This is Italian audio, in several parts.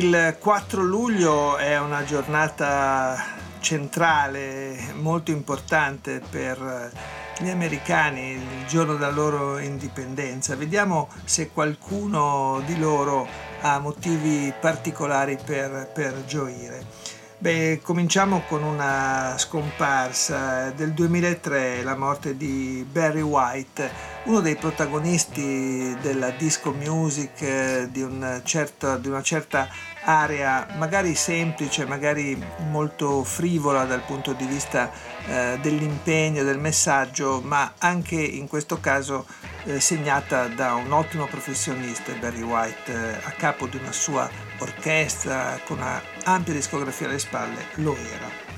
Il 4 luglio è una giornata centrale, molto importante per gli americani, il giorno della loro indipendenza. Vediamo se qualcuno di loro ha motivi particolari per, per gioire. Beh, cominciamo con una scomparsa del 2003, la morte di Barry White, uno dei protagonisti della disco music di, un certo, di una certa area magari semplice, magari molto frivola dal punto di vista eh, dell'impegno, del messaggio, ma anche in questo caso eh, segnata da un ottimo professionista, Barry White, eh, a capo di una sua orchestra con una ampia discografia alle spalle, lo era.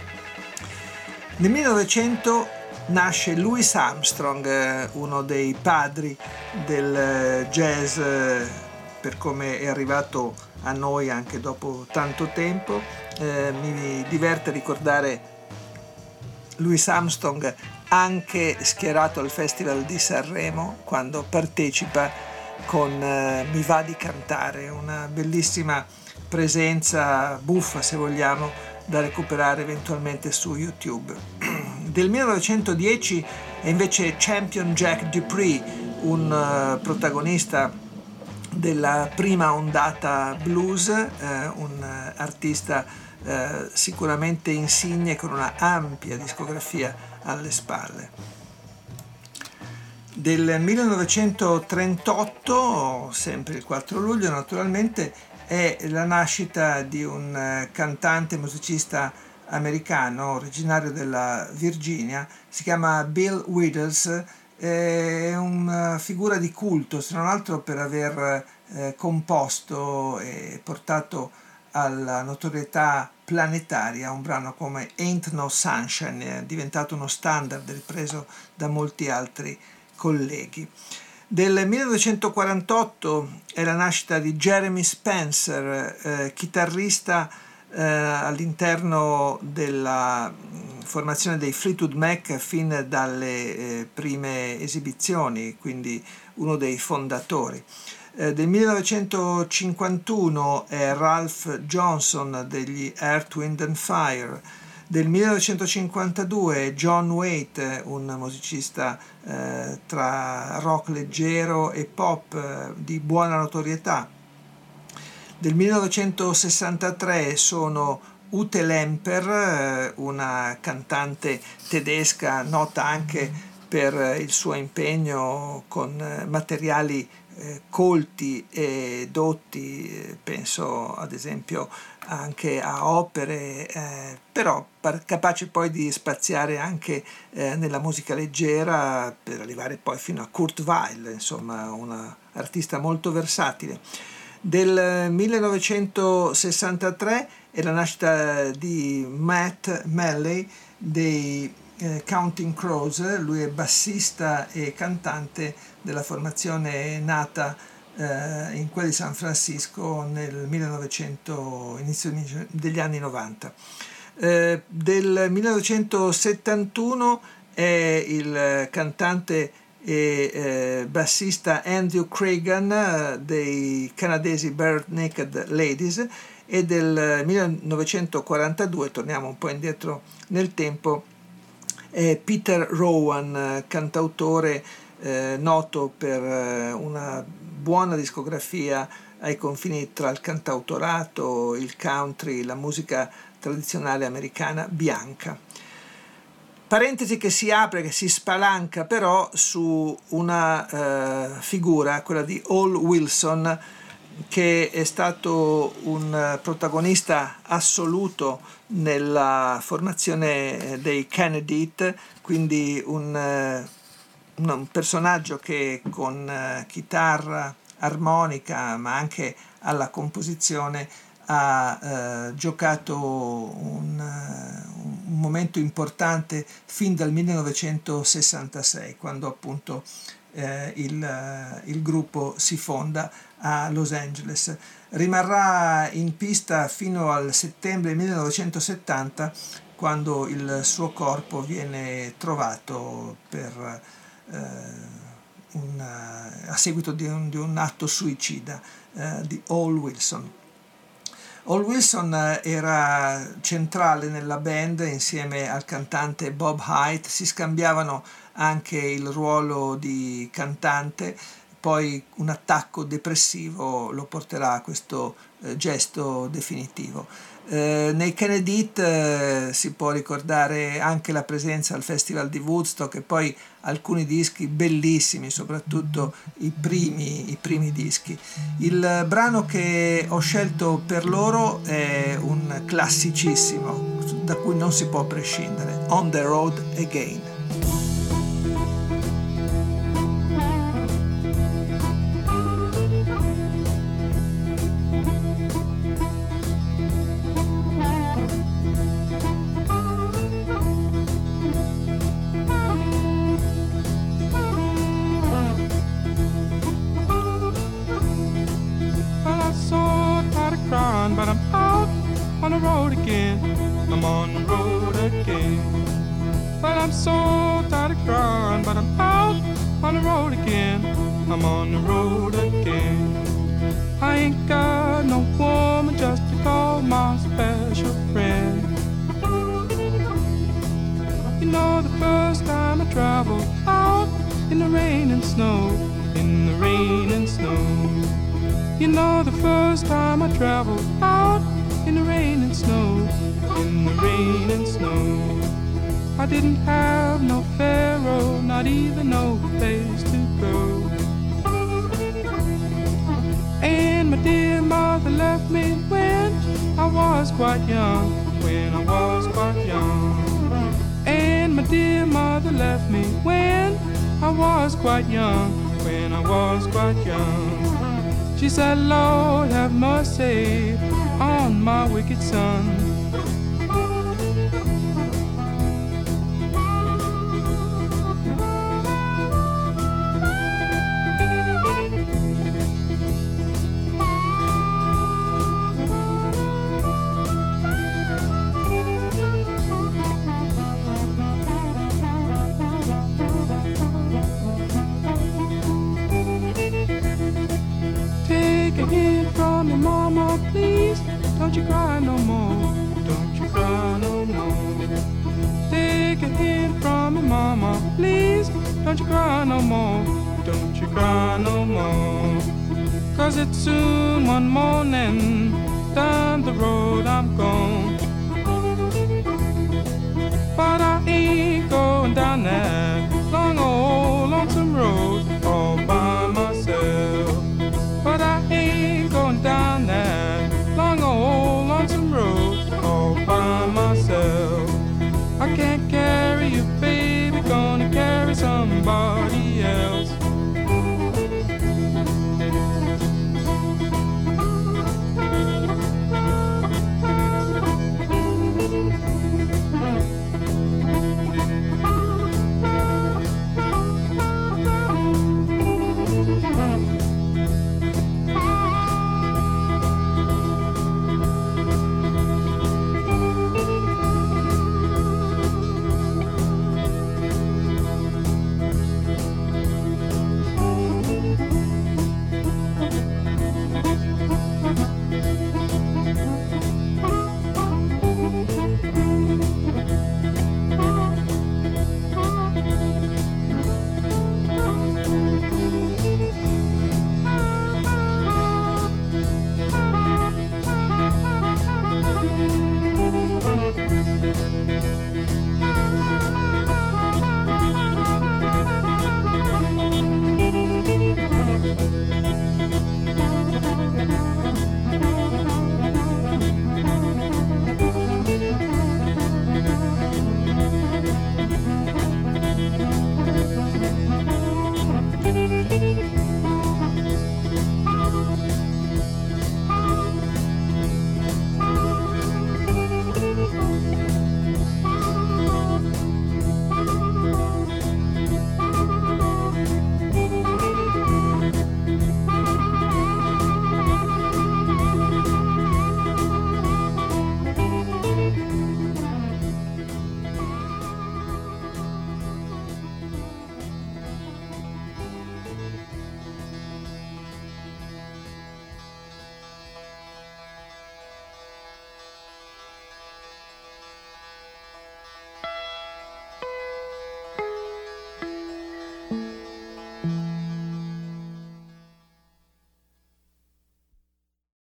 Nel 1900 nasce Louis Armstrong, eh, uno dei padri del eh, jazz eh, per come è arrivato a noi anche dopo tanto tempo. Eh, mi diverte ricordare Louis Armstrong anche schierato al Festival di Sanremo quando partecipa con eh, Mi va di cantare, una bellissima presenza buffa se vogliamo da recuperare eventualmente su YouTube. Del 1910 è invece Champion Jack Dupree, un uh, protagonista della prima ondata blues, eh, un artista eh, sicuramente insigne con una ampia discografia alle spalle. Del 1938, sempre il 4 luglio naturalmente, è la nascita di un eh, cantante musicista americano originario della Virginia, si chiama Bill Withers, è una figura di culto, se non altro per aver eh, composto e portato alla notorietà planetaria un brano come Ain't No Sunshine, è diventato uno standard ripreso da molti altri colleghi. Del 1948 è la nascita di Jeremy Spencer, eh, chitarrista eh, all'interno della mm, formazione dei Fleetwood Mac fin dalle eh, prime esibizioni, quindi uno dei fondatori. Eh, del 1951 è Ralph Johnson degli Earth, Wind and Fire. Del 1952 John Waite, un musicista eh, tra rock leggero e pop eh, di buona notorietà del 1963 sono Ute Lemper, eh, una cantante tedesca nota anche per il suo impegno con eh, materiali eh, colti e dotti, penso ad esempio anche a opere, però capace poi di spaziare anche nella musica leggera per arrivare poi fino a Kurt Weill, insomma un artista molto versatile del 1963 è la nascita di Matt Malley dei eh, Counting Crows, lui è bassista e cantante della formazione nata eh, in quella di San Francisco nel 1900, inizio degli anni 90. Eh, del 1971 è il cantante e eh, bassista Andrew Cragan eh, dei canadesi Bird Naked Ladies e del 1942, torniamo un po' indietro nel tempo, è Peter Rowan, cantautore eh, noto per eh, una buona discografia ai confini tra il cantautorato, il country, la musica tradizionale americana bianca. Parentesi che si apre, che si spalanca però su una uh, figura, quella di Hall Wilson, che è stato un protagonista assoluto nella formazione dei Kennedy, quindi un, un personaggio che con chitarra, armonica ma anche alla composizione ha eh, giocato un, un, momento importante fin dal 1966 quando appunto eh, il, il, gruppo si fonda a Los Angeles. Rimarrà in pista fino al settembre 1970 quando il suo corpo viene trovato per, eh, un, a seguito di un, di un atto suicida eh, di Hall Wilson. Hall Wilson eh, era centrale nella band insieme al cantante Bob Haidt, si scambiavano anche il ruolo di cantante, poi un attacco depressivo lo porterà a questo eh, gesto definitivo. Eh, nei Kennedy eh, si può ricordare anche la presenza al Festival di Woodstock e poi alcuni dischi bellissimi, soprattutto i primi, i primi dischi. Il brano che ho scelto per loro è un classicissimo da cui non si può prescindere, On the Road Again. but I'm out on the road again. I'm on the road again. But I'm so tired of crying, but I'm out on the road again. I'm on the road again. I ain't travel out in the rain and snow, in the rain and snow. I didn't have no pharaoh, not even no place to go. And my dear mother left me when I was quite young, when I was quite young. And my dear mother left me when I was quite young, when I was quite young. She said, Lord, have mercy on my wicked son. Don't you cry no more. Don't you cry no more. Cause it's soon one morning. Down the road I'm gone. But I ain't going down there